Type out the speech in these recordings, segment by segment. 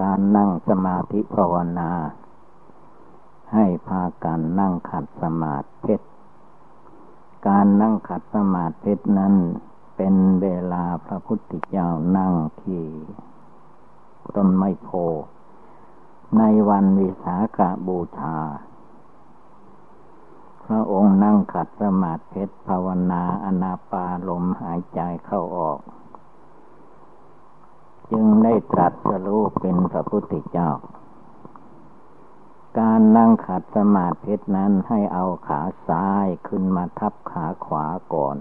การนั่งสมาธิภาวนา ให้พากันนั่งขัดสมาธิการนั่งขัดสมาธินั้นเป็นเวลาพระพุทธเจ้านั่งที่ต้นไมโพในวันวิสาขาบูชา พระองค์นั่งขัดสมาธิภาวนาอนาปาลมหายใจเข้าออก จึงได้ตรัสรู้เป็นพระพุทธเจ้า การนั่งขัดสมาธินั้นให้เอาขาซ้ายขึ้นมาทับขาขวาก่อน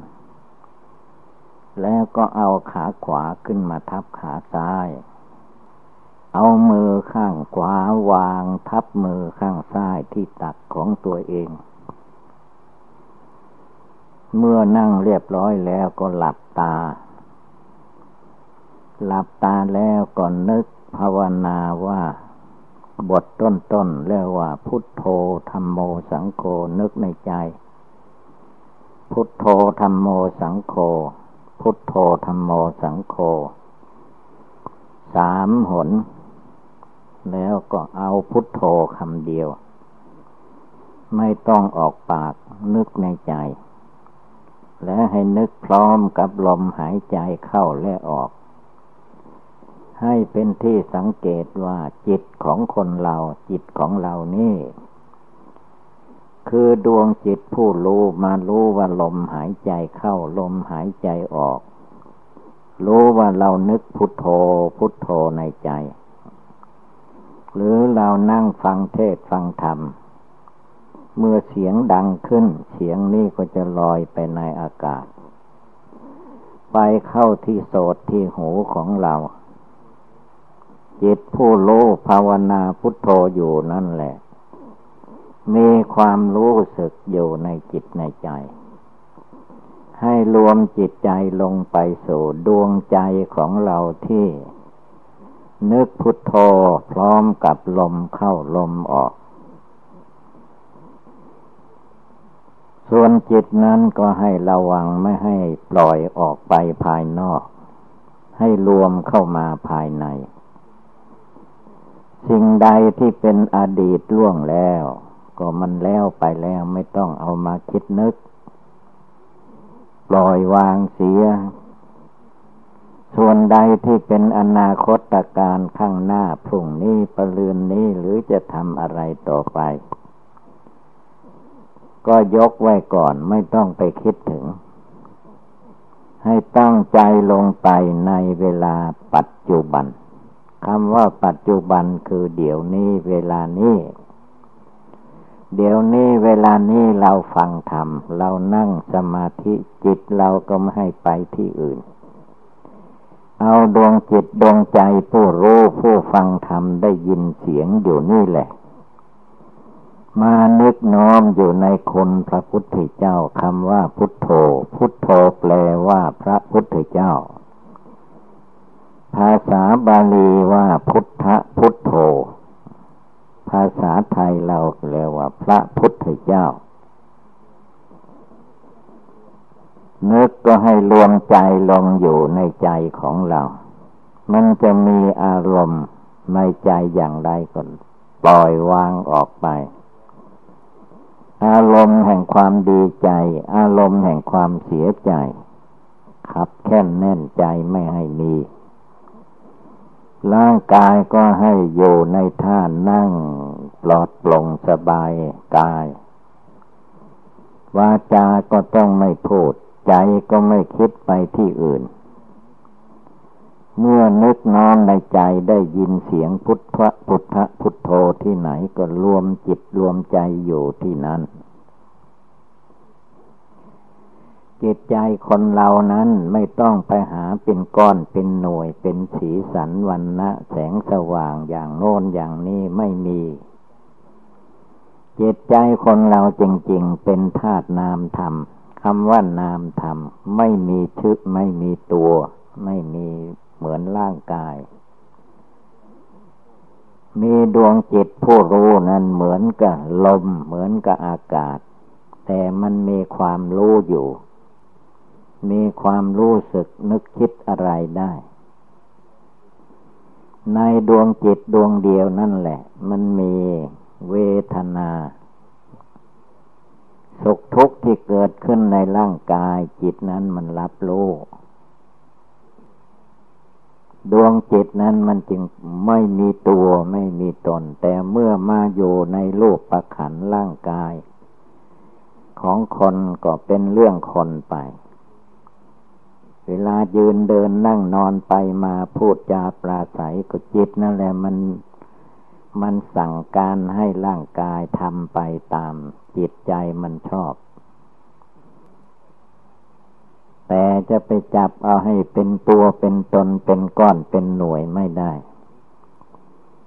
แล้วก็เอาขาขวาขึ้นมาทับขาซ้าย เอามือข้างขวาวางทับมือข้างซ้ายที่ตักของตัวเอง เมื่อนั่งเรียบร้อยแล้วก็หลับตา หลับตาแล้วก็นึกภาวนาว่า บทต้นๆเรียกว่า พุทโธธรรมโมสังโฆนึกในใจ พุทโธธรรมโมสังโฆพุทโธธรรมโมสังโฆสามหน แล้วก็เอาพุทโธคำเดียว ไม่ต้องออกปากนึกในใจ และให้นึกพร้อมกับลมหายใจเข้าและออก ให้เป็นที่สังเกตว่าจิตของคนเราจิตของเรานี่ คือดวงจิตผู้รู้มารู้ว่าลมหายใจเข้าลมหายใจออก รู้ว่าเรานึกพุทโธพุทโธในใจ หรือเรานั่งฟังเทศฟังธรรม เมื่อเสียงดังขึ้น เสียงนี้ก็จะลอยไปในอากาศ ไปเข้าที่โสดที่หูของเรา จิตผู้รู้ภาวนาพุทโธอยู่นั่นแหละ มีความรู้สึกอยู่ในจิตในใจ ให้รวมจิตใจลงไปสู่ดวงใจของเราที่ นึกพุทโธพร้อมกับลมเข้าลมออก ส่วนจิตนั้นก็ให้ระวังไม่ให้ปล่อยออกไปภายนอก ให้รวมเข้ามาภายใน สิ่งใดที่เป็นอดีตล่วงแล้ว ก็มันแล้วไปแล้วไม่ต้องเอามาคิดนึก ปล่อยวางเสีย ส่วนใดที่เป็นอนาคตการข้างหน้าพรุ่งนี้ประเลือนนี้หรือจะทำอะไรต่อไป ก็ยกไว้ก่อนไม่ต้องไปคิดถึง ให้ตั้งใจลงไปในเวลาปัจจุบัน คำว่าปัจจุบันคือเดี๋ยวนี้เวลานี้ เดี๋ยวนี้เวลานี้เราฟังธรรม เรานั่งสมาธิจิตเราก็ไม่ให้ไปที่อื่น เอาดวงจิตดวงใจผู้รู้ผู้ฟังธรรมได้ยินเสียงอยู่นี่แหละ มานึกน้อมอยู่ในคนพระพุทธเจ้าคำว่าพุทโธ พุทโธแปลว่าพระพุทธเจ้า ภาษาบาลีว่าพุทธพุทโธ ภาษาไทยเราเรียกว่า พระพุทธเจ้า นึกก็ให้รวมใจลงอยู่ในใจของเรา มันจะมีอารมณ์ในใจอย่างไรก็ปล่อยวางออกไป อารมณ์แห่งความดีใจ อารมณ์แห่งความเสียใจ ขับแค่นแน่นใจไม่ให้มี ร่างกายก็ให้อยู่ในท่านั่ง ปลอดโปร่งสบายกาย วาจาก็ต้องไม่พูด ใจก็ไม่คิดไปที่อื่น เมื่อนึกน้อมในใจได้ยินเสียงพุทธพุทธพุทโธที่ไหนก็รวมจิตรวมใจอยู่ที่นั้น จิตใจคนเรานั้นไม่ต้องไปหาเป็นก้อนเป็นหน่วยเป็นสีสันวันนะแสงสว่างอย่างโน้นอย่างนี้ไม่มี จิตใจคนเราจริง ๆ เป็นธาตุนามธรรมคำว่านามธรรมไม่มีชึกไม่มีตัว ไม่มีเหมือนร่างกาย มีดวงจิตผู้รู้นั้นเหมือนกับลม เหมือนกับอากาศ แต่มันมีความรู้อยู่ มีความรู้สึกนึกคิดอะไรได้ ในดวงจิตดวงเดียวนั่นแหละ มันมีเวทนา สุขทุกข์ที่เกิดขึ้นในร่างกายจิตนั้นมันรับรู้ดวงจิตนั้นมันจึงไม่มีตัวไม่มีตน แต่เมื่อมาอยู่ในรูปประขันร่างกาย ของคนก็เป็นเรื่องคนไป เวลายืนเดินนั่งนอนไปมาพูดจาปราศัยก็จิตนั่นแหละมันมันสั่งการให้ร่างกายทำไปตามจิตใจมันชอบ แต่จะไปจับเอาให้เป็นตัวเป็นตนเป็นก้อนเป็นหน่วยไม่ได้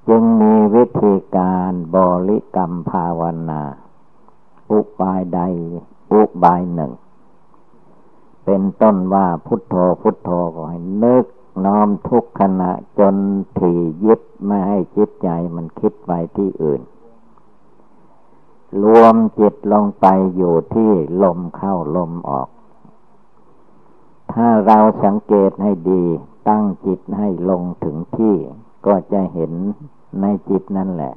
จึงมีวิธีการบริกรรมภาวนา อุบายใด อุบายหนึ่ง เป็นต้นว่าพุทโธพุทโธก็ให้นึกน้อมทุกขณะจนถี่ยึดไม่ให้จิตใจมันคิดไปที่อื่น รวมจิตลงไปอยู่ที่ลมเข้าลมออก ถ้าเราสังเกตให้ดี ตั้งจิตให้ลงถึงที่ ก็จะเห็นในจิตนั่นแหละ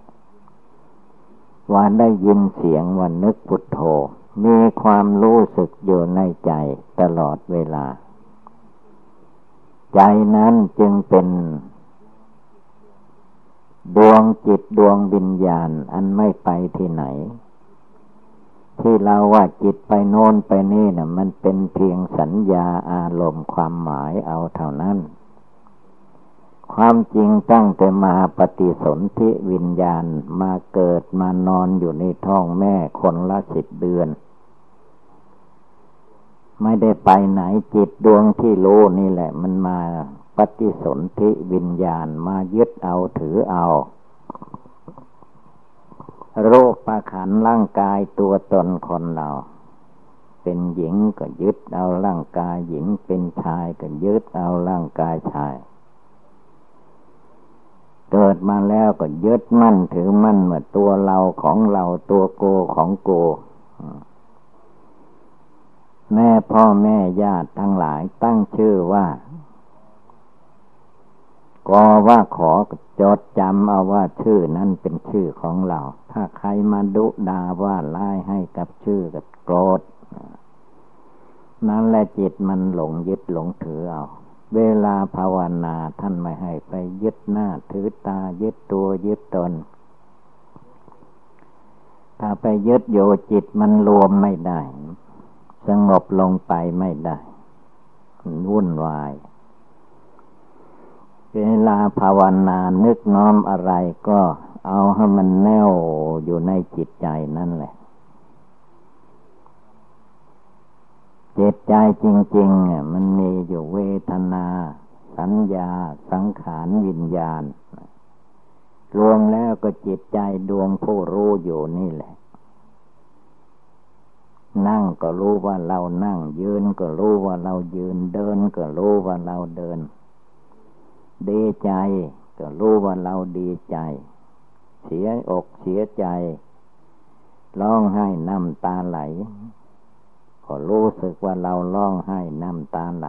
ว่าได้ยินเสียงวันนึกพุทโธ มีความรู้สึกอยู่ในใจตลอดเวลา ใจนั้นจึงเป็น ดวงจิตดวงวิญญาณอันไม่ไปที่ไหน ที่เราว่าจิตไปโน้นไปนี่นะ่ะ มันเป็นเพียงสัญญาอารมณ์ความหมายเอาเท่านั้น ความจริงตั้งแต่มาปฏิสนธิวิญญาณมาเกิดมานอนอยู่ในท้องแม่คนละสิบเดือน ไม่ได้ไปไหนจิตดวงที่รู้นี่แหละ มันมาปฏิสนธิวิญญาณมายึดเอาถือเอาโรคประขันร่างกายตัวตนคนเรา เป็นหญิงก็ยึดเอาร่างกายหญิงเป็นชายก็ยึดเอาร่างกายชาย เกิดมาแล้วก็ยึดมั่นถือมั่นเหมือนตัวเราของเราตัวโกของโก แม่พ่อแม่ญาติทั้งหลายตั้งชื่อว่าก็ว่าขอจดจำเอาว่าชื่อนั้นเป็นชื่อของเรา ถ้าใครมาดุดาว่าไล่ให้กับชื่อกับโกรธนั่นแหละจิตมันหลงยึดหลงถือเอา เวลาภาวนาท่านไม่ให้ไปยึดหน้าถือตายึดตัวยึดตน ถ้าไปยึดโยจิตมันรวมไม่ได้ สงบลงไปไม่ได้วุ่นวาย เวลาภาวนานึกน้อมอะไรก็เอาให้มันแน่วอยู่ในจิตใจนั่นแหละ จิตใจจริงๆมันมีอยู่เวทนา สัญญา สังขารวิญญาณ รวมแล้วก็จิตใจดวงผู้รู้อยู่นี่แหละ นั่งก็รู้ว่าเรานั่ง ยืนก็รู้ว่าเรายืนเดินก็รู้ว่าเราเดิน ดีใจก็รู้ว่าเราดีใจ เสียอกเสียใจร้องไห้น้ำตาไหลก็รู้สึกว่าเราร้องไห้น้ำตาไหล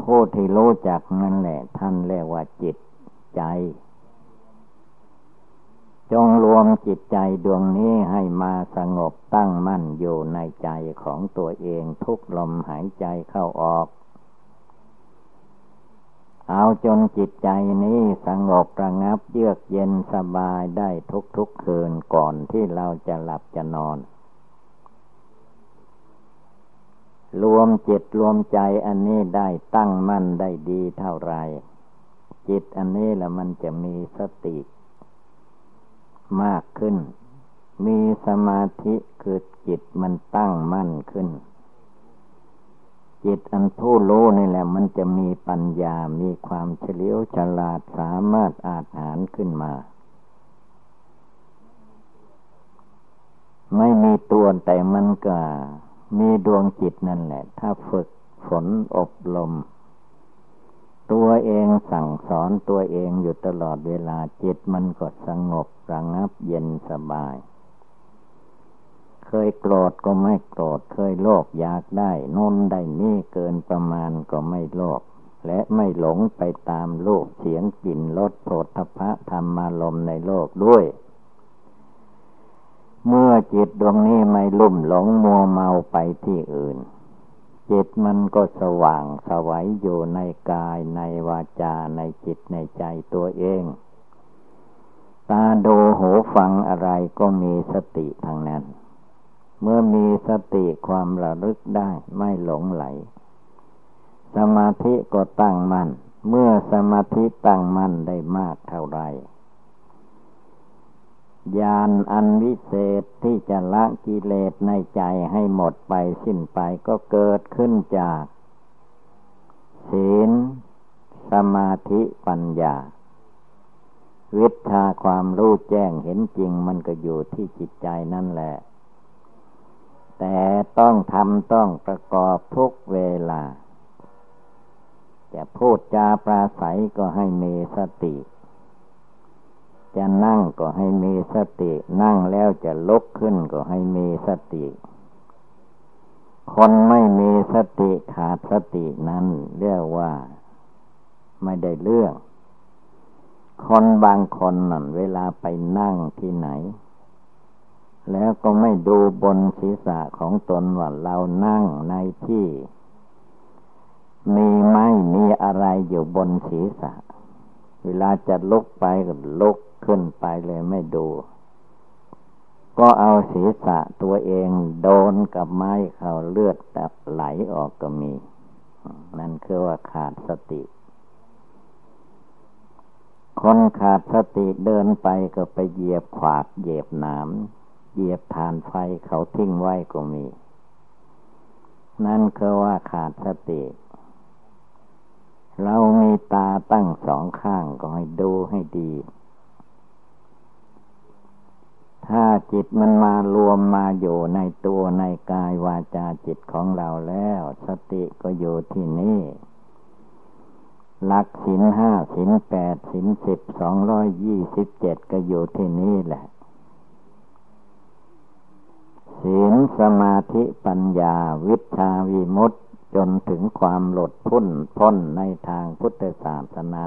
ผู้ที่รู้จักนั่นแหละ ท่านเรียกว่าจิตใจ จงรวมจิตใจดวงนี้ให้มาสงบตั้งมั่นอยู่ในใจของตัวเองทุกลมหายใจเข้าออก เอาจนจิตใจนี้สงบระงับเยือกเย็นสบายได้ทุกทุกคืนก่อนที่เราจะหลับจะนอน รวมจิตรวมใจอันนี้ได้ตั้งมั่นได้ดีเท่าไร จิตอันนี้ละมันจะมีสติ มากขึ้น มีสมาธิคือจิตมันตั้งมั่นขึ้น จิตอันผู้รู้นี่แหละ มันจะมีปัญญา มีความเฉลียวฉลาดสามารถอาจหารขึ้นมา ไม่มีตัวแต่มันก็มีดวงจิตนั่นแหละ ถ้าฝึกฝนอบรม ตัวเองสั่งสอนตัวเองอยู่ตลอดเวลาจิตมันก็สงบระงับเย็นสบาย เคยโกรธก็ไม่โกรธเคยโลภอยากได้นนได้นี่เกินประมาณก็ไม่โลภและไม่หลงไปตามโลกเสียงกลิ่นรสโผฏฐพะธรรมารมในโลกด้วย เมื่อจิตดวงนี้ไม่ลุ่มหลงมัวเมาไปที่อื่น จิตมันก็สว่างสวัยอยู่ในกายในวาจาในจิตในใจตัวเอง ตาดูหูฟังอะไรก็มีสติทางนั้น เมื่อมีสติความระลึกได้ไม่หลงไหล สมาธิก็ตั้งมัน่น เมื่อสมาธิตั้งมั่นได้มากเท่าไร ญาณอันวิเศษที่จะละกิเลสในใจให้หมดไปสิ้นไปก็เกิดขึ้นจาก ศีล สมาธิปัญญา วิชาความรู้แจ้งเห็นจริงมันก็อยู่ที่จิตใจนั่นแหละ แต่ต้องทำต้องประกอบทุกเวลา จะพูดจาปราศัยก็ให้มีสติ จะนั่งก็ให้มีสติ นั่งแล้วจะลุกขึ้นก็ให้มีสติ คนไม่มีสติขาดสตินั้นเรียกว่าไม่ได้เรื่อง คนบางคนนั่นเวลาไปนั่งที่ไหน แล้วก็ไม่ดูบนศีรษะของตนว่าเรานั่งในที่ มีไม้มีอะไรอยู่บนศีรษะเวลาจะลุกไปก็ลุก ขึ้นไปเลยไม่ดู ก็เอาศีรษะตัวเองโดนกับไม้เขาเลือดแบบไหลออกก็มี นั่นคือว่าขาดสติ คนขาดสติเดินไปก็ไปเหยียบขวากเหยียบหนามเหยียบฐานไฟเขาทิ้งไว้ก็มี นั่นคือว่าขาดสติเรามีตาตั้งสองข้างก็ให้ดูให้ดี ถ้าจิตมันมารวมมาอยู่ในตัวในกายวาจาจิตของเราแล้ว สติก็อยู่ที่นี่หลักสินห้าสินแปดสินสิบสองร้อยยี่สิบเจ็ดก็อยู่ที่นี่แหละศีลสมาธิปัญญาวิชาวิมุตตจนถึงความหลดพ้นพ้นในทางพุทธศาสนา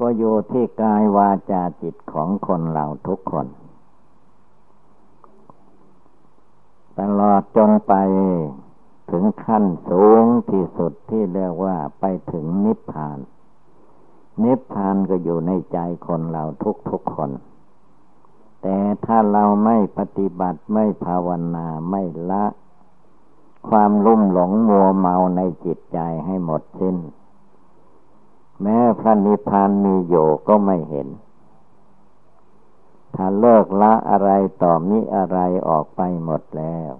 ก็อยู่ที่กายวาจาจิตของคนเราทุกคน ตลอดจนไปถึงขั้นสูงที่สุดที่เรียกว่าไปถึงนิพพาน นิพพานก็อยู่ในใจคนเราทุกทุกคน แต่ถ้าเราไม่ปฏิบัติไม่ภาวนาไม่ละ ความลุ่มหลงมัวเมาในจิตใจให้หมดสิ้น แม้พระนิพพานมีอยู่ก็ไม่เห็น ถ้าเลิกละอะไรต่อมิอะไรออกไปหมดแล้ว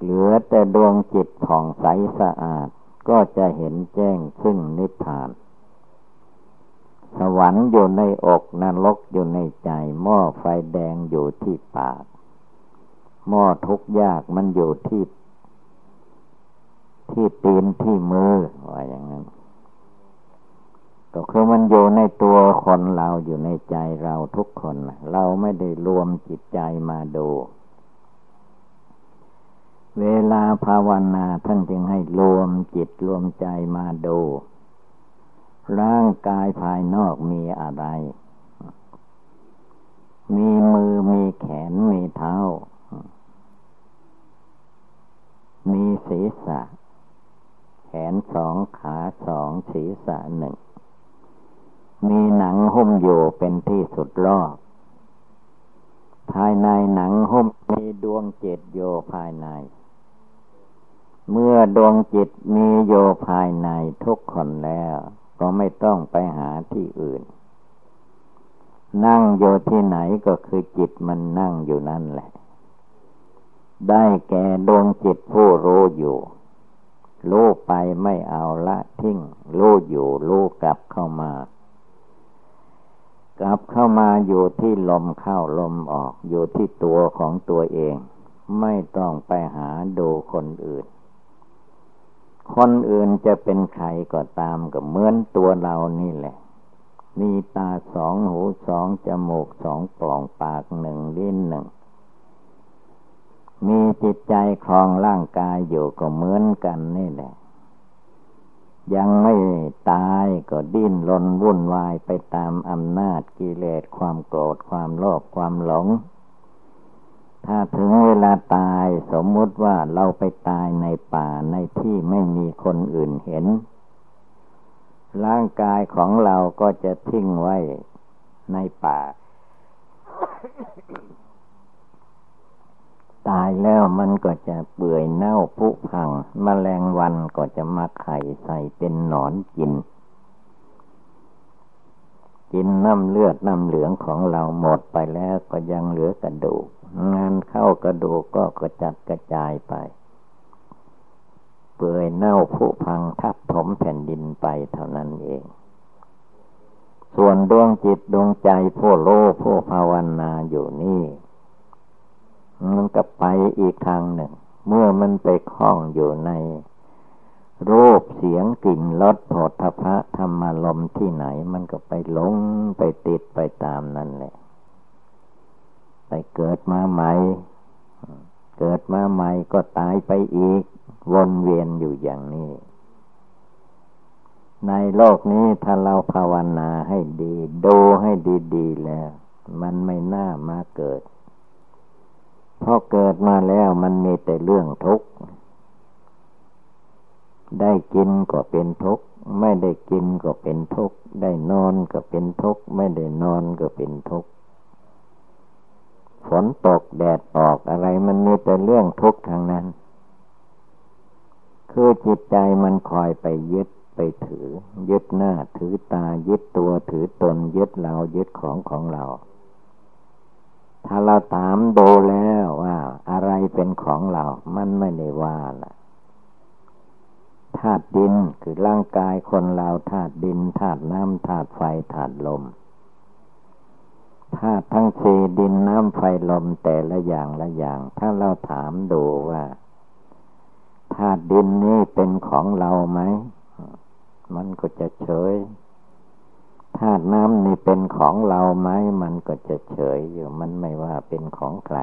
เหลือแต่ดวงจิตผ่องใสสะอาดก็จะเห็นแจ้งซึ่งนิพพาน สวรรค์อยู่ในอกนรกอยู่ในใจ หม้อไฟแดงอยู่ที่ปาก หม้อทุกยากมันอยู่ที่ ที่ตีนที่มือว่าอย่างนั้น ก็คือมันอยู่ในตัวคนเราอยู่ในใจเราทุกคน เราไม่ได้รวมจิตใจมาดู เวลาภาวนาท่านจึงให้รวมจิตรวมใจมาดู ร่างกายภายนอกมีอะไร มีมือมีแขนมีเท้า มีศีรษะ แขนสองขาสองศีรษะหนึ่ง มีหนังหุ้มอยู่เป็นที่สุดรอบภายในหนังหุ้มมีดวงจิตโยภายใน เมื่อดวงจิตมีโยภายในทุกคนแล้ว ก็ไม่ต้องไปหาที่อื่น นั่งโยที่ไหนก็คือจิตมันนั่งอยู่นั่นแหละ ได้แก่ดวงจิตผู้รู้อยู่รู้ไปไม่เอาละทิ้งรู้อยู่รู้กลับเข้ามา กลับเข้ามาอยู่ที่ลมเข้าลมออกอยู่ที่ตัวของตัวเอง ไม่ต้องไปหาดูคนอื่น คนอื่นจะเป็นใครก็ตามก็เหมือนตัวเรานี่แหละ มีตาสองหูสองจมูกสองปล่องปากหนึ่งลิ้นหนึ่ง มีจิตใจคลองร่างกายอยู่ก็เหมือนกันนี่แหละ ยังไม่ตายก็ดิ้นรนวุ่นวายไปตามอำนาจกิเลสความโกรธความโลภความหลง ถ้าถึงเวลาตายสมมติว่าเราไปตายในป่าในที่ไม่มีคนอื่นเห็น ร่างกายของเราก็จะทิ้งไว้ในป่า ตายแล้วมันก็จะเปื่อยเน่าผุพังมแมลงวันก็จะมาไข่ใส่เป็นหนอนกิน กินน้ำเลือดน้ำเหลืองของเราหมดไปแล้วก็ยังเหลือกระดูก งานเข้ากระดูกก็กระจัดกระจายไป เปื่อยเน่าผุพังทับถมแผ่นดินไปเท่านั้นเองส่วนดวงจิตดวงใจผู้โลผู้ภาวนาอยู่นี่ มันก็ไปอีกทางหนึ่ง เมื่อมันไปคล้องอยู่ใน รูปเสียงกลิ่นรสผฏฐพะธรรมารมที่ไหน มันก็ไปหลงไปติดไปตามนั่นแหละ ไปเกิดมาใหม่ เกิดมาใหม่ก็ตายไปอีก วนเวียนอยู่อย่างนี้ ในโลกนี้ถ้าเราภาวนาให้ดี ดูให้ดี ๆ แล้ว มันไม่น่ามาเกิด พอเกิดมาแล้วมันมีแต่เรื่องทุกข์ ได้กินก็เป็นทุกข์ ไม่ได้กินก็เป็นทุกข์ ได้นอนก็เป็นทุกข์ ไม่ได้นอนก็เป็นทุกข์ ฝนตกแดดออกอะไรมันมีแต่เรื่องทุกข์ทางนั้น คือจิตใจมันคอยไปยึดไปถือ ยึดหน้าถือตายึดตัวถือตนยึดเรายึดของของเรา ถ้าเราถามดูแล้วว่าอะไรเป็นของเรา มันไม่ได้ว่าละธาตุดินคือร่างกายคนเราธาตุดินธาตุน้ำธาตุไฟธาตุลมธาตุทั้งสี่ดินน้ำไฟลมแต่ละอย่างละอย่าง ถ้าเราถามดูว่าธาตุดินนี้เป็นของเราไหม มันก็จะเฉย ธาตุน้ำนี่เป็นของเราไหมมันก็จะเฉยอยู่มันไม่ว่าเป็นของใคร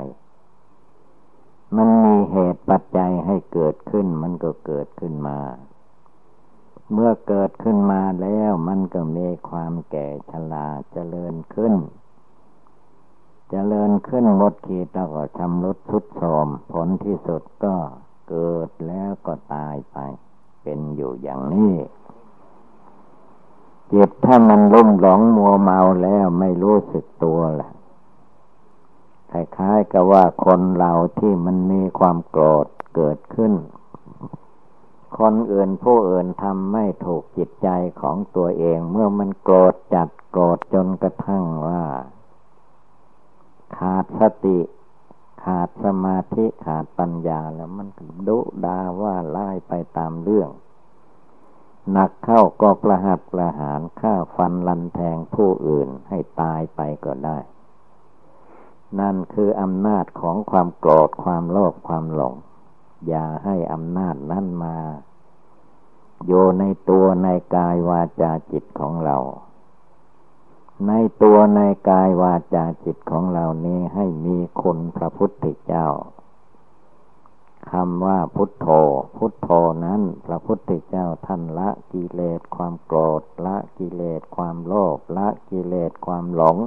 มันมีเหตุปัจจัยให้เกิดขึ้น มันก็เกิดขึ้นมา เมื่อเกิดขึ้นมาแล้วมันก็มีความแก่ชราเจริญขึ้นเจริญขึ้นหมดขีดแล้วก็ชำรุดทุดโทรมผลที่สุดก็เกิดแล้วก็ตายไป เป็นอยู่อย่างนี้ จิตถ้ามันลุ่มหลงมัวเมาแล้วไม่รู้สึกตัวแหละคล้ายๆกับว่าคนเราที่มันมีความโกรธเกิดขึ้น คนอื่นผู้อื่นทำไม่ถูกจิตใจของตัวเอง เมื่อมันโกรธจัดโกรธจนกระทั่งว่า ขาดสติ ขาดสมาธิขาดปัญญาแล้วมันดุดาว่าไล่ไปตามเรื่อง หนักเข้าก็ประหัตประหารฆ่าฟันลันแทงผู้อื่นให้ตายไปก็ได้ นั่นคืออำนาจของความโกรธความโลภความหลง อย่าให้อำนาจนั่นมา โยในตัวในกายวาจาจิตของเรา ในตัวในกายวาจาจิตของเรานี้ให้มีคุณพระพุทธเจ้า คำว่าพุทโธ พุทโธนั้น พระพุทธเจ้าท่านละกิเลสความโกรธละกิเลสความโลภละกิเลสความหลง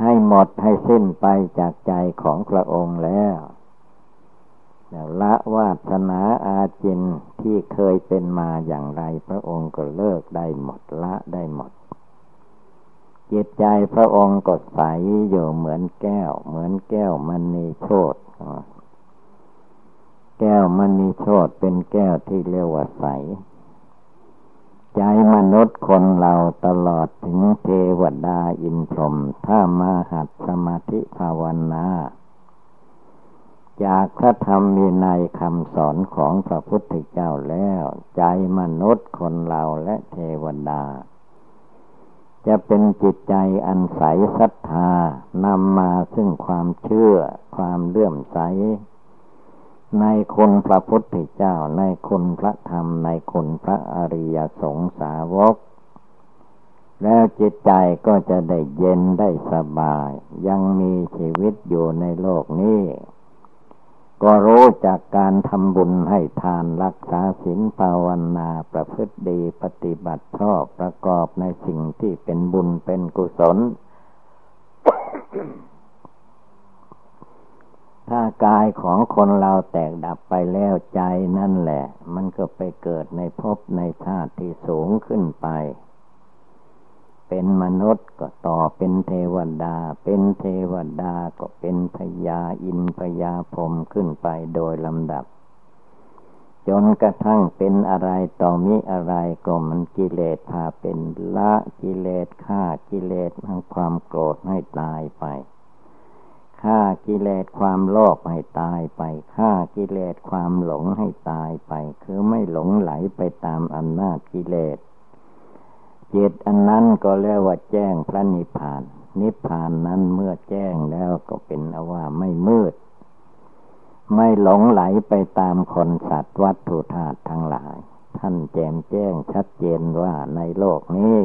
ให้หมดให้สิ้นไปจากใจของพระองค์แล้วละวาสนาอาจินที่เคยเป็นมาอย่างไร พระองค์ก็เลิกได้หมดละได้หมด จิตใจพระองค์ก็ใสอยู่เหมือนแก้ว เหมือนแก้วมันมีโชด แก้วมณีโชดเป็นแก้วที่เรียกว่าใส ใจมนุษย์คนเราตลอดถึงเทวดาอินพรหมถ้ามาหัดสมาธิภาวนาจากพระธรรมมีในคำสอนของพระพุทธเจ้าแล้ว ใจมนุษย์คนเราและเทวดา จะเป็นจิตใจอันใสศรัทธานำมาซึ่งความเชื่อ ความเลื่อมใส ในคนพระพุทธเจ้า ในคนพระธรรม ในคนพระอริยสงสาวก แล้วจิตใจก็จะได้เย็นได้สบาย ยังมีชีวิตอยู่ในโลกนี้ ก็รู้จากการทำบุญให้ทานรักษาศีลภาวนาประพฤติดีปฏิบัติชอบประกอบในสิ่งที่เป็นบุญเป็นกุศล ถ้ากายของคนเราแตกดับไปแล้วใจนั่นแหละ มันก็ไปเกิดในภพในชาติที่สูงขึ้นไป เป็นมนุษย์ก็ต่อเป็นเทวดา เป็นเทวดาก็เป็นพญาอินพญาพรมขึ้นไปโดยลำดับ จนกระทั่งเป็นอะไรต่อมิอะไรก็มันกิเลสพาเป็นละกิเลสฆ่ากิเลสทั้งความโกรธให้ตายไป ฆ่ากิเลสความโลภให้ตายไปฆ่ากิเลสความหลงให้ตายไป คือไม่หลงไหลไปตามอำนาจกิเลสจิตอันนั้นก็เรียกว่าแจ้งพระนิพพาน นิพพานนั้นเมื่อแจ้งแล้วก็เป็นอว่าไม่มืด ไม่หลงไหลไปตามคนสัตว์วัตถุธาตุทั้งหลาย ท่านแจมแจ้งชัดเจนว่าในโลกนี้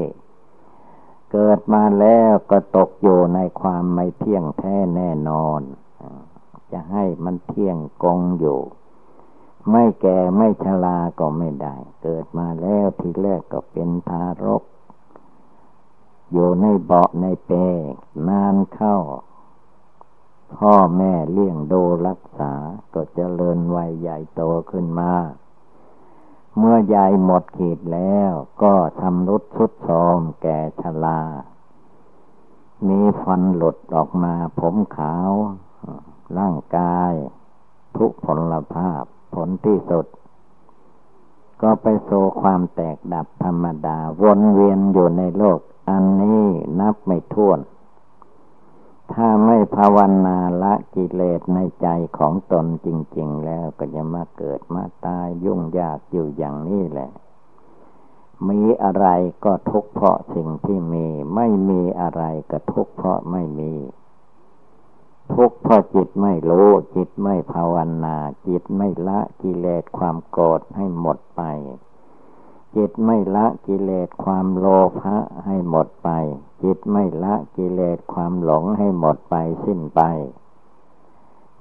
เกิดมาแล้วก็ตกอยู่ในความไม่เที่ยงแท้แน่นอน จะให้มันเที่ยงกงอยู่ ไม่แก่ไม่ชราก็ไม่ได้ เกิดมาแล้วทีแรกก็เป็นทารก อยู่ในเบาะในเปกนานเข้า พ่อแม่เลี้ยงดูรักษาก็จเจริญวัยใหญ่โตขึ้นมา เมื่อยายหมดขีดแล้วก็ทำรุดสุดโทมแก่ชรามีฟันหลุดออกมาผมขาว ร่างกาย ทุกผลภาพผลที่สุด ก็ไปโซความแตกดับธรรมดา วนเวียนอยู่ในโลก อันนี้นับไม่ถ้วน ถ้าไม่ภาวนาละกิเลสในใจของตนจริง ๆ แล้วก็จะมาเกิดมาตายยุ่งยากอยู่อย่างนี้แหละ มีอะไรก็ทุกข์เพราะสิ่งที่มี ไม่มีอะไรก็ทุกข์เพราะไม่มี ทุกข์เพราะจิตไม่รู้จิตไม่ภาวนา จิตไม่ละกิเลสความโกรธให้หมดไป จิตไม่ละกิเลสความโลภะให้หมดไป จิตไม่ละกิเลสความหลงให้หมดไปสิ้นไป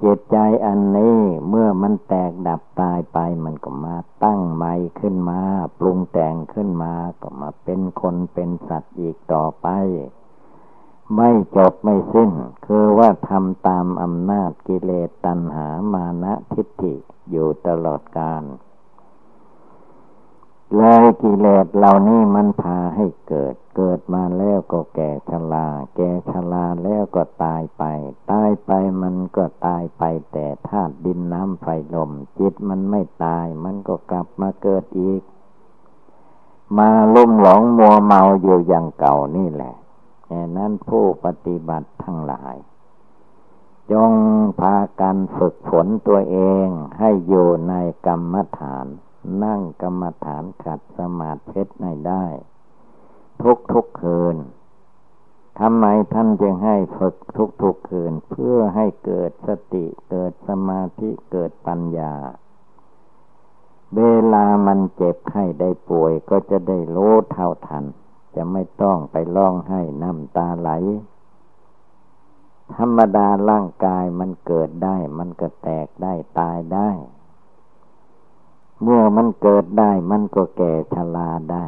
จิตใจอันนี้เมื่อมันแตกดับตายไปมันก็มาตั้งใหม่ขึ้นมา ปรุงแต่งขึ้นมาก็มาเป็นคนเป็นสัตว์อีกต่อไป ไม่จบไม่สิ้น คือว่าทำตามอำนาจกิเลสตัณหามานะทิฏฐิอยู่ตลอดกาล เลยกิเลสเหล่านี้มันพาให้เกิด เกิดมาแล้วก็แก่ชรา แก่ชราแล้วก็ตายไป ตายไปมันก็ตายไปแต่ธาตุดินน้ำไฟลม จิตมันไม่ตาย มันก็กลับมาเกิดอีก มาลุ่มหลงมัวเมาอยู่อย่างเก่านี่แหละแค่นั้นผู้ปฏิบัติทั้งหลาย จงพากันฝึกฝนตัวเองให้อยู่ในกรรมฐาน นั่งกรรมฐานขัดสมาธิให้ได้ ทุกทุกคืนทำไมท่านจึงให้ฝึกทุกทุกคืน เพื่อให้เกิดสติเกิดสมาธิเกิดปัญญา เวลามันเจ็บไข้ได้ป่วยก็จะได้โลเท่าทัน จะไม่ต้องไปร้องให้น้ำตาไหล ธรรมดาร่างกายมันเกิดได้ มันก็แตกได้ตายได้ เมื่อมันเกิดได้มันก็แก่ชราได้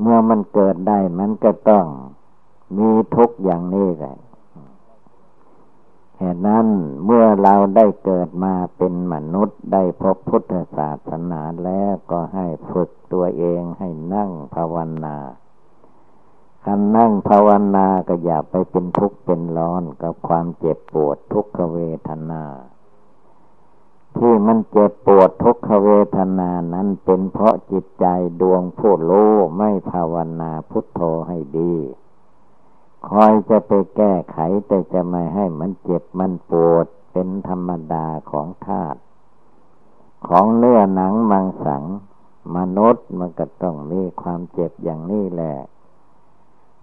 เมื่อมันเกิดได้มันก็ต้องมีทุกอย่างนี้แหละเหตุนั้นเมื่อเราได้เกิดมาเป็นมนุษย์ได้พบพุทธศาสนาแล้วก็ให้ฝึกตัวเองให้นั่งภาวนาคันนั่งภาวนาก็อย่าไปเป็นทุกข์เป็นร้อนกับความเจ็บปวดทุกขเวทนา ที่มันเจ็บปวดทุกขเวทนานั้นเป็นเพราะจิตใจดวงผู้โลไม่ภาวนาพุทโธให้ดี คอยจะไปแก้ไขแต่จะไม่ให้มันเจ็บมันปวดเป็นธรรมดาของธาตุของเนื้อหนังมังสัง มนุษย์มันก็ต้องมีความเจ็บอย่างนี้แหละ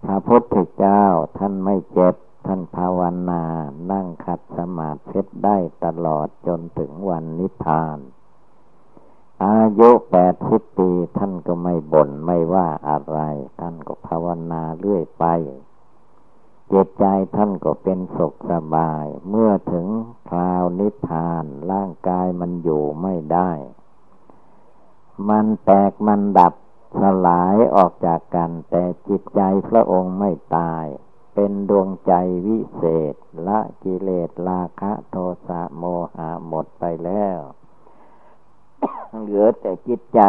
พระพุทธเจ้าท่านไม่เจ็บ ท่านภาวนา นั่งขัดสมาธิได้ตลอดจนถึงวันนิพพาน อายุแปดสิบปีท่านก็ไม่บน่นไม่ว่าอะไร ท่านก็ภาวนาเรื่อยไปเจตใจท่านก็เป็นสุขสบาย เมื่อถึงคราวนิพพานร่างกายมันอยู่ไม่ได้ มันแตกมันดับสลายออกจากกัน แต่จิตใจพระองค์ไม่ตาย เป็นดวงใจวิเศษ ละกิเลสราคะโทสะโมหะหมดไปแล้ว เหลือแต่จิตใจ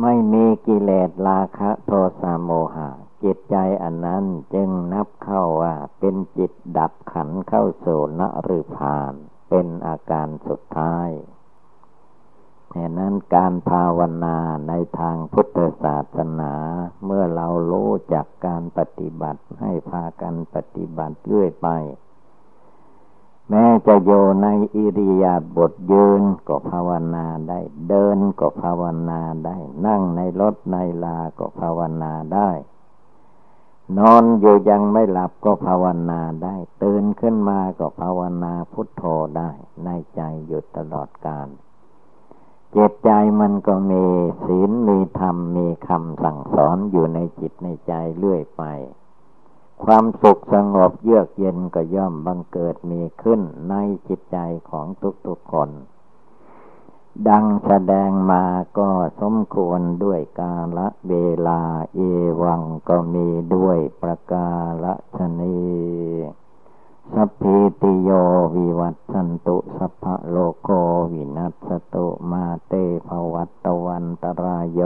ไม่มีกิเลสราคะโทสะโมหะ จิตใจอันนั้นจึงนับเข้าว่า เป็นจิตดับขันเข้าโสนฤพาน เป็นอาการสุดท้าย แห่นั้นการภาวนาในทางพุทธศาสนา เมื่อเรารู้จักการปฏิบัติให้พากันปฏิบัติเรื่อยไป แม้จะโยในอิริยาบถยืนก็ภาวนาได้ เดินก็ภาวนาได้ นั่งในรถในลา ก็ภาวนาได้ นอนอยู่ยังไม่หลับก็ภาวนาได้ ตื่นขึ้นมาก็ภาวนาพุทโธได้ ในใจหยุดตลอดกาล จิตใจมันก็มีศีลมีธรรมมีคำสั่งสอนอยู่ในจิตในใจเรื่อยไป ความสุขสงบเยือกเย็นก็ย่อมบังเกิดมีขึ้นในจิตใจของทุกๆคน ดังแสดงมาก็สมควรด้วยกาละเวลาเอวังก็มีด้วยประกาละชนี สัพพิติโยวิวัตสันตุสัพพะโลโกวินัสตุมาเตภวัตตวันตรายโย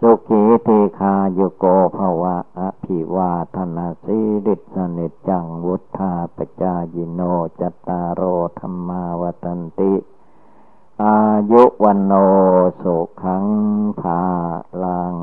สุขีเทคาโยโกภวะอภิวาธนาสีริสนิจังวุธาปจายิโนจตารโอธรรมาวตันติ อายุวันโนสุขังภาลัง